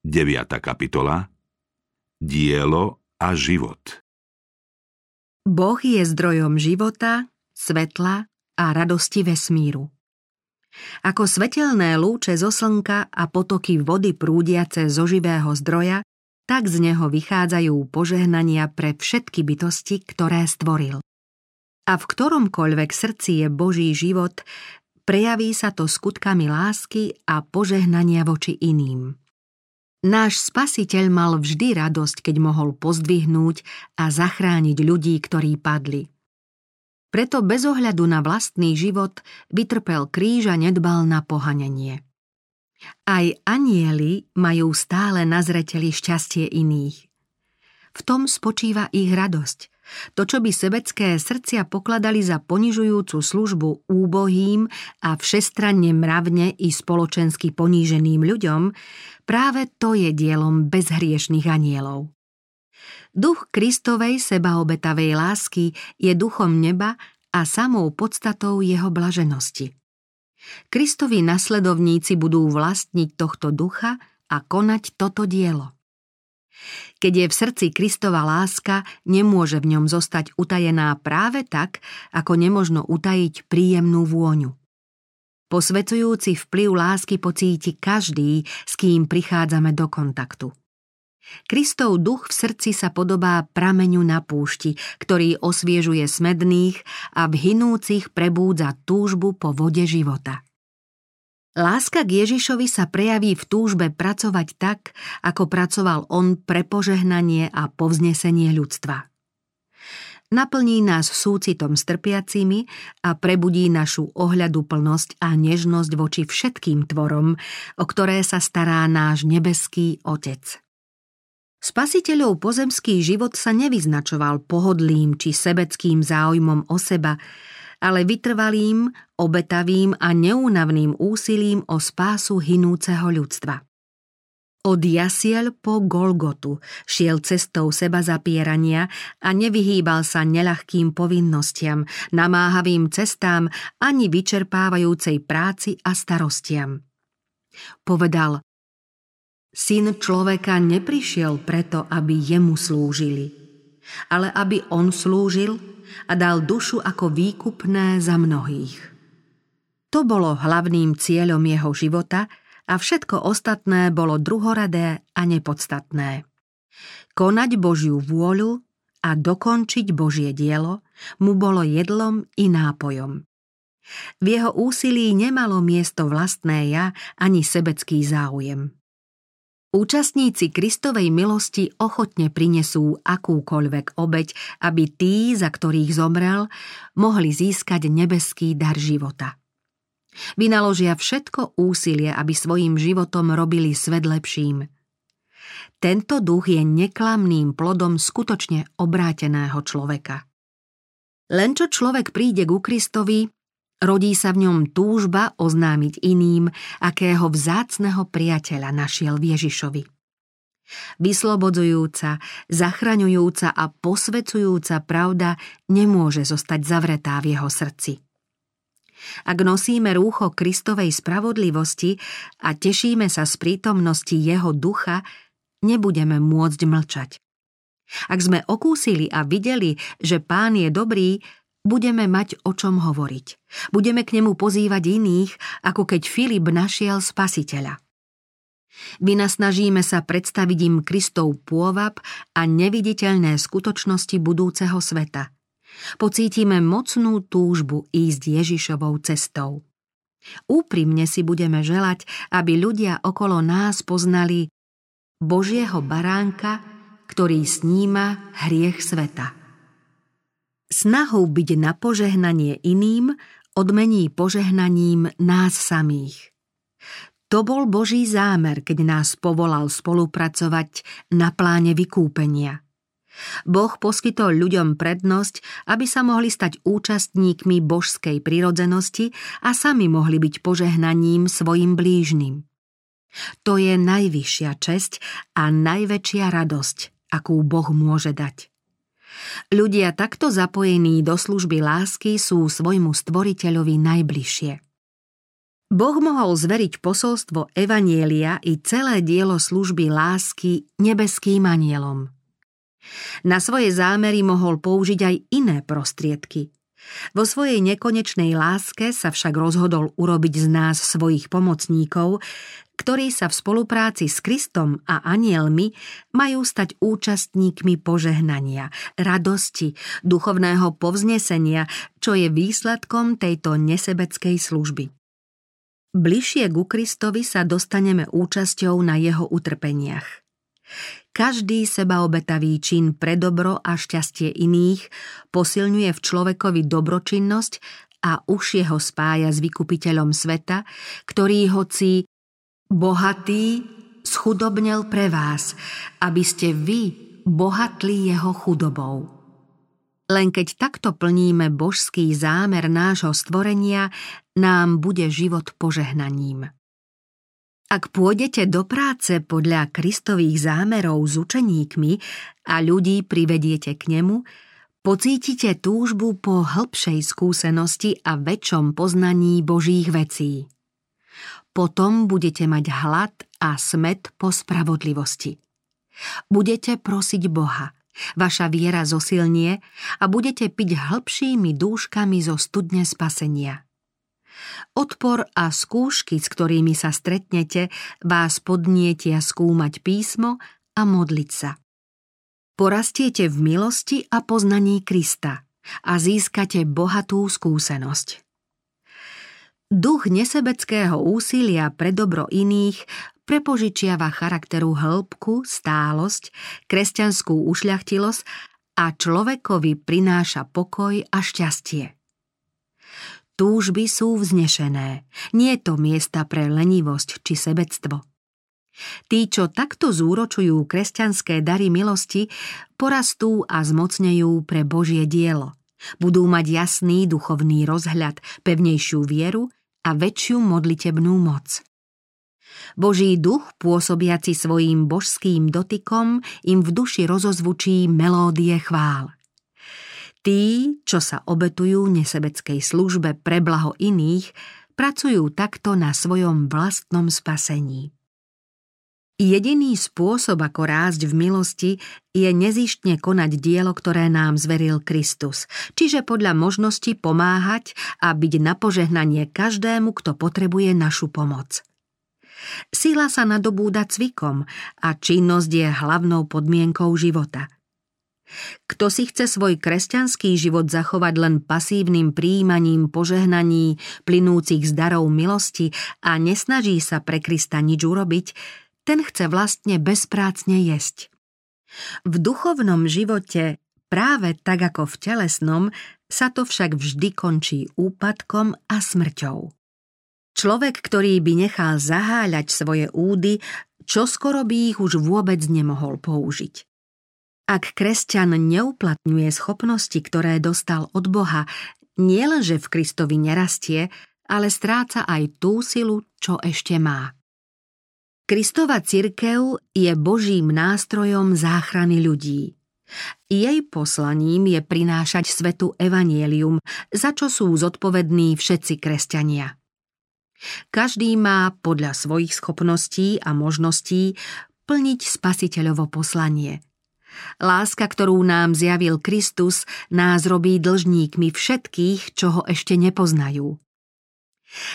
9. kapitola Dielo a život Boh je zdrojom života, svetla a radosti vesmíru. Ako svetelné lúče zo slnka a potoky vody prúdiace zo živého zdroja, tak z neho vychádzajú požehnania pre všetky bytosti, ktoré stvoril. A v ktoromkoľvek srdci je Boží život, prejaví sa to skutkami lásky a požehnania voči iným. Náš spasiteľ mal vždy radosť, keď mohol pozdvihnúť a zachrániť ľudí, ktorí padli. Preto bez ohľadu na vlastný život vytrpel kríž a nedbal na pohanenie. Aj anieli majú stále na zreteli šťastie iných. V tom spočíva ich radosť, to, čo by sebecké srdcia pokladali za ponižujúcu službu úbohým a všestranne mravne i spoločensky poníženým ľuďom, práve to je dielom bezhriešných anielov. Duch Kristovej sebaobetavej lásky je duchom neba a samou podstatou jeho blaženosti. Kristovi nasledovníci budú vlastniť tohto ducha a konať toto dielo. Keď je v srdci Kristova láska, nemôže v ňom zostať utajená práve tak, ako nemožno utajiť príjemnú vôňu. Posvecujúci vplyv lásky pocíti každý, s kým prichádzame do kontaktu. Kristov duch v srdci sa podobá prameňu na púšti, ktorý osviežuje smedných a v hinúcich prebúdza túžbu po vode života. Láska k Ježišovi sa prejaví v túžbe pracovať tak, ako pracoval on pre požehnanie a povznesenie ľudstva. Naplní nás súcitom s trpiacimi a prebudí našu ohľaduplnosť a nežnosť voči všetkým tvorom, o ktoré sa stará náš nebeský Otec. Spasiteľov pozemský život sa nevyznačoval pohodlým či sebeckým záujmom o seba, ale vytrvalým, obetavým a neúnavným úsilím o spásu hinúceho ľudstva. Od jasiel po Golgotu šiel cestou seba zapierania a nevyhýbal sa neľahkým povinnostiam, namáhavým cestám ani vyčerpávajúcej práci a starostiam. Povedal, Syn človeka neprišiel preto, aby jemu slúžili, ale aby on slúžil a dal dušu ako výkupné za mnohých. To bolo hlavným cieľom jeho života a všetko ostatné bolo druhoradé a nepodstatné. Konať Božiu vôľu a dokončiť Božie dielo mu bolo jedlom i nápojom. V jeho úsilí nemalo miesto vlastné ja ani sebecký záujem. Účastníci Kristovej milosti ochotne prinesú akúkoľvek obeď, aby tí, za ktorých zomrel, mohli získať nebeský dar života. Vynaložia všetko úsilie, aby svojim životom robili svet lepším. Tento duch je neklamným plodom skutočne obráteného človeka. Len čo človek príde ku Kristovi, Rodí sa v ňom túžba oznámiť iným, akého vzácného priateľa našiel Ježišovi. Vyslobodzujúca, zachraňujúca a posvecujúca pravda nemôže zostať zavretá v jeho srdci. Ak nosíme rúcho Kristovej spravodlivosti a tešíme sa z prítomnosti jeho ducha, nebudeme môcť mlčať. Ak sme okúsili a videli, že pán je dobrý, budeme mať o čom hovoriť. Budeme k nemu pozývať iných, ako keď Filip našiel spasiteľa. Vynasnažíme sa predstaviť im Kristov pôvab a neviditeľné skutočnosti budúceho sveta. Pocítime mocnú túžbu ísť Ježišovou cestou. Úprimne si budeme želať, aby ľudia okolo nás poznali Božieho baránka, ktorý sníma hriech sveta. Snahou byť na požehnanie iným odmení požehnaním nás samých. To bol Boží zámer, keď nás povolal spolupracovať na pláne vykúpenia. Boh poskytol ľuďom prednosť, aby sa mohli stať účastníkmi božskej prirodzenosti a sami mohli byť požehnaním svojim blížnym. To je najvyššia česť a najväčšia radosť, akú Boh môže dať. Ľudia takto zapojení do služby lásky sú svojmu stvoriteľovi najbližšie. Boh mohol zveriť posolstvo Evanielia i celé dielo služby lásky nebeským anielom. Na svoje zámery mohol použiť aj iné prostriedky. Vo svojej nekonečnej láske sa však rozhodol urobiť z nás svojich pomocníkov, ktorí sa v spolupráci s Kristom a anielmi majú stať účastníkmi požehnania, radosti, duchovného povznesenia, čo je výsledkom tejto nesebeckej služby. Bližšie ku Kristovi sa dostaneme účasťou na jeho utrpeniach. Každý sebaobetavý čin pre dobro a šťastie iných posilňuje v človekovi dobročinnosť a už jeho spája s vykupiteľom sveta, ktorý hoci bohatý schudobnel pre vás, aby ste vy bohatli jeho chudobou. Len keď takto plníme božský zámer nášho stvorenia, nám bude život požehnaním. Ak pôjdete do práce podľa Kristových zámerov s učeníkmi a ľudí privediete k nemu, pocítite túžbu po hĺbšej skúsenosti a väčšom poznaní Božích vecí. Potom budete mať hlad a smet po spravodlivosti. Budete prosiť Boha – Vaša viera zosilnie a budete piť hĺbšími dúškami zo studne spasenia. Odpor a skúšky, s ktorými sa stretnete, vás podnietia skúmať písmo a modliť sa. Porastiete v milosti a poznaní Krista a získate bohatú skúsenosť. Duch nesebeckého úsilia pre dobro iných prepožičiava charakteru hĺbku, stálosť, kresťanskú ušľachtilosť a človekovi prináša pokoj a šťastie. Túžby sú vznešené, nie to miesta pre lenivosť či sebectvo. Tí, čo takto zúročujú kresťanské dary milosti, porastú a zmocnejú pre Božie dielo. Budú mať jasný duchovný rozhľad, pevnejšiu vieru a väčšiu modlitebnú moc. Boží duch, pôsobiaci svojím božským dotykom, im v duši rozozvučí melódie chvál. Tí, čo sa obetujú nesebeckej službe pre blaho iných, pracujú takto na svojom vlastnom spasení. Jediný spôsob, ako rásť v milosti, je nezištne konať dielo, ktoré nám zveril Kristus, čiže podľa možnosti pomáhať a byť na požehnanie každému, kto potrebuje našu pomoc. Sila sa nadobúda cvikom a činnosť je hlavnou podmienkou života. Kto si chce svoj kresťanský život zachovať len pasívnym príjmaním požehnaní plynúcich z darov milosti a nesnaží sa pre Krista nič urobiť, ten chce vlastne bezprácne jesť. V duchovnom živote, práve tak ako v telesnom, sa to však vždy končí úpadkom a smrťou. Človek, ktorý by nechal zaháľať svoje údy, čo skoro by ich už vôbec nemohol použiť. Ak kresťan neuplatňuje schopnosti, ktoré dostal od Boha, nielenže v Kristovi nerastie, ale stráca aj tú silu, čo ešte má. Kristova cirkev je Božím nástrojom záchrany ľudí. Jej poslaním je prinášať svetu evanielium, za čo sú zodpovední všetci kresťania. Každý má podľa svojich schopností a možností plniť spasiteľovo poslanie. Láska, ktorú nám zjavil Kristus, nás robí dlžníkmi všetkých, čo ho ešte nepoznajú.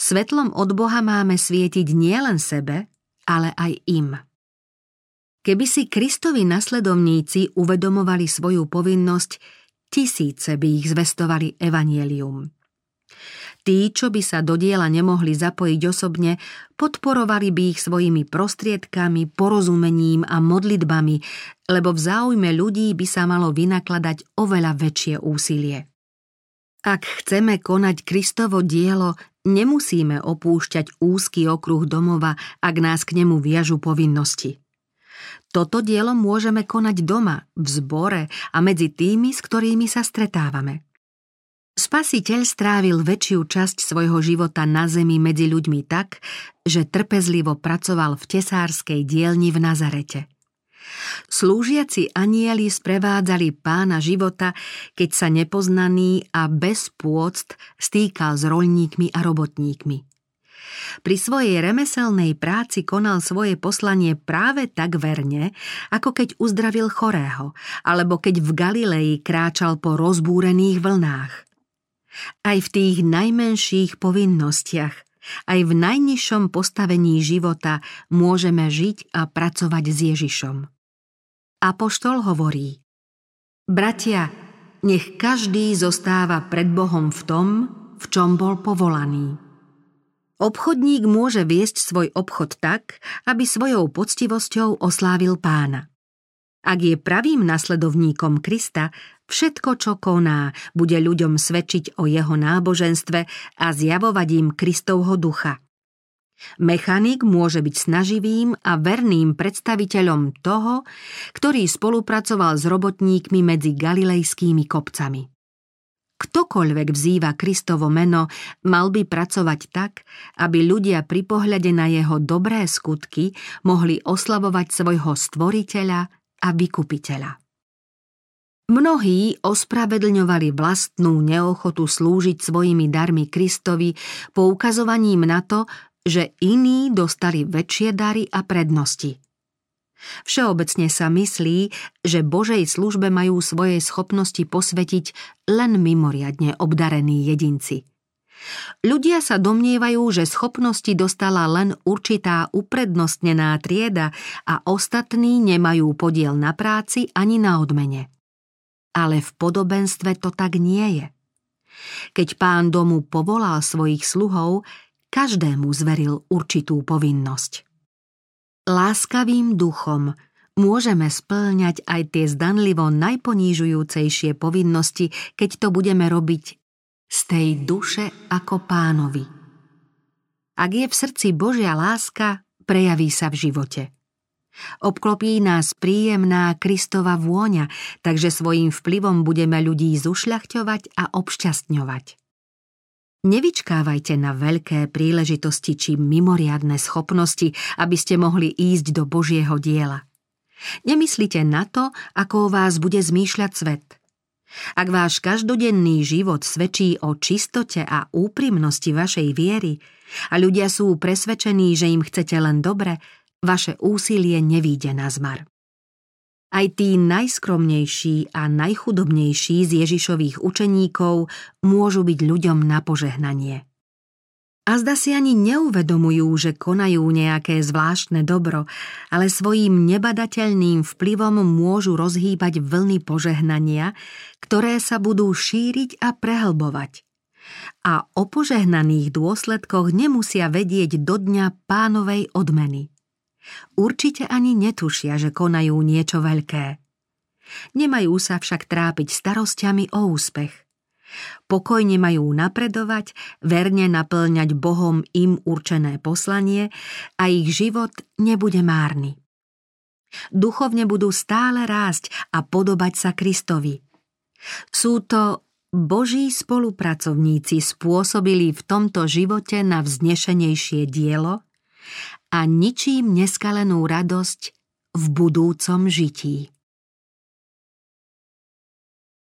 Svetlom od Boha máme svietiť nielen sebe, ale aj im. Keby si Kristovi nasledovníci uvedomovali svoju povinnosť, tisíce by ich zvestovali evanielium. Tí, čo by sa do diela nemohli zapojiť osobne, podporovali by ich svojimi prostriedkami, porozumením a modlitbami, lebo v záujme ľudí by sa malo vynakladať oveľa väčšie úsilie. Ak chceme konať Kristovo dielo, nemusíme opúšťať úzky okruh domova, ak nás k nemu viažu povinnosti. Toto dielo môžeme konať doma, v zbore a medzi tými, s ktorými sa stretávame. Spasiteľ strávil väčšiu časť svojho života na zemi medzi ľuďmi tak, že trpezlivo pracoval v tesárskej dielni v Nazarete. Slúžiaci anieli sprevádzali pána života, keď sa nepoznaný a bez pôct stýkal s rolníkmi a robotníkmi. Pri svojej remeselnej práci konal svoje poslanie práve tak verne, ako keď uzdravil chorého, alebo keď v Galilei kráčal po rozbúrených vlnách. Aj v tých najmenších povinnostiach, aj v najnižšom postavení života môžeme žiť a pracovať s Ježišom. Apoštol hovorí Bratia, nech každý zostáva pred Bohom v tom, v čom bol povolaný. Obchodník môže viesť svoj obchod tak, aby svojou poctivosťou oslávil pána. Ak je pravým nasledovníkom Krista, všetko, čo koná, bude ľuďom svedčiť o jeho náboženstve a zjavovať im Kristovho ducha. Mechanik môže byť snaživým a verným predstaviteľom toho, ktorý spolupracoval s robotníkmi medzi galilejskými kopcami. Ktokoľvek vzýva Kristovo meno, mal by pracovať tak, aby ľudia pri pohľade na jeho dobré skutky mohli oslavovať svojho stvoriteľa a vykupiteľa. Mnohí ospravedlňovali vlastnú neochotu slúžiť svojimi darmi Kristovi poukazovaním na to, že iní dostali väčšie dary a prednosti – Všeobecne sa myslí, že Božej službe majú svoje schopnosti posvetiť len mimoriadne obdarení jedinci. Ľudia sa domnievajú, že schopnosti dostala len určitá uprednostnená trieda a ostatní nemajú podiel na práci ani na odmene. Ale v podobenstve to tak nie je. Keď pán domu povolal svojich sluhov, každému zveril určitú povinnosť. Láskavým duchom môžeme splňať aj tie zdanlivo najponížujúcejšie povinnosti, keď to budeme robiť z tej duše ako pánovi. Ak je v srdci Božia láska, prejaví sa v živote. Obklopí nás príjemná Kristova vôňa, takže svojím vplyvom budeme ľudí zušľachťovať a obšťastňovať. Nevyčkávajte na veľké príležitosti či mimoriadne schopnosti, aby ste mohli ísť do Božieho diela. Nemyslite na to, ako o vás bude zmýšľať svet. Ak váš každodenný život svedčí o čistote a úprimnosti vašej viery a ľudia sú presvedčení, že im chcete len dobre, vaše úsilie nevíde na zmar. Aj tí najskromnejší a najchudobnejší z Ježišových učeníkov môžu byť ľuďom na požehnanie. A zda si ani neuvedomujú, že konajú nejaké zvláštne dobro, ale svojím nebadateľným vplyvom môžu rozhýbať vlny požehnania, ktoré sa budú šíriť a prehlbovať. A o požehnaných dôsledkoch nemusia vedieť do dňa pánovej odmeny. Určite ani netušia, že konajú niečo veľké. Nemajú sa však trápiť starostiami o úspech. Pokojne majú napredovať, verne naplňať Bohom im určené poslanie a ich život nebude márny. Duchovne budú stále rásť a podobať sa Kristovi. Sú to Boží spolupracovníci spôsobili v tomto živote na vznešenejšie dielo a ničím neskalenú radosť v budúcom žití.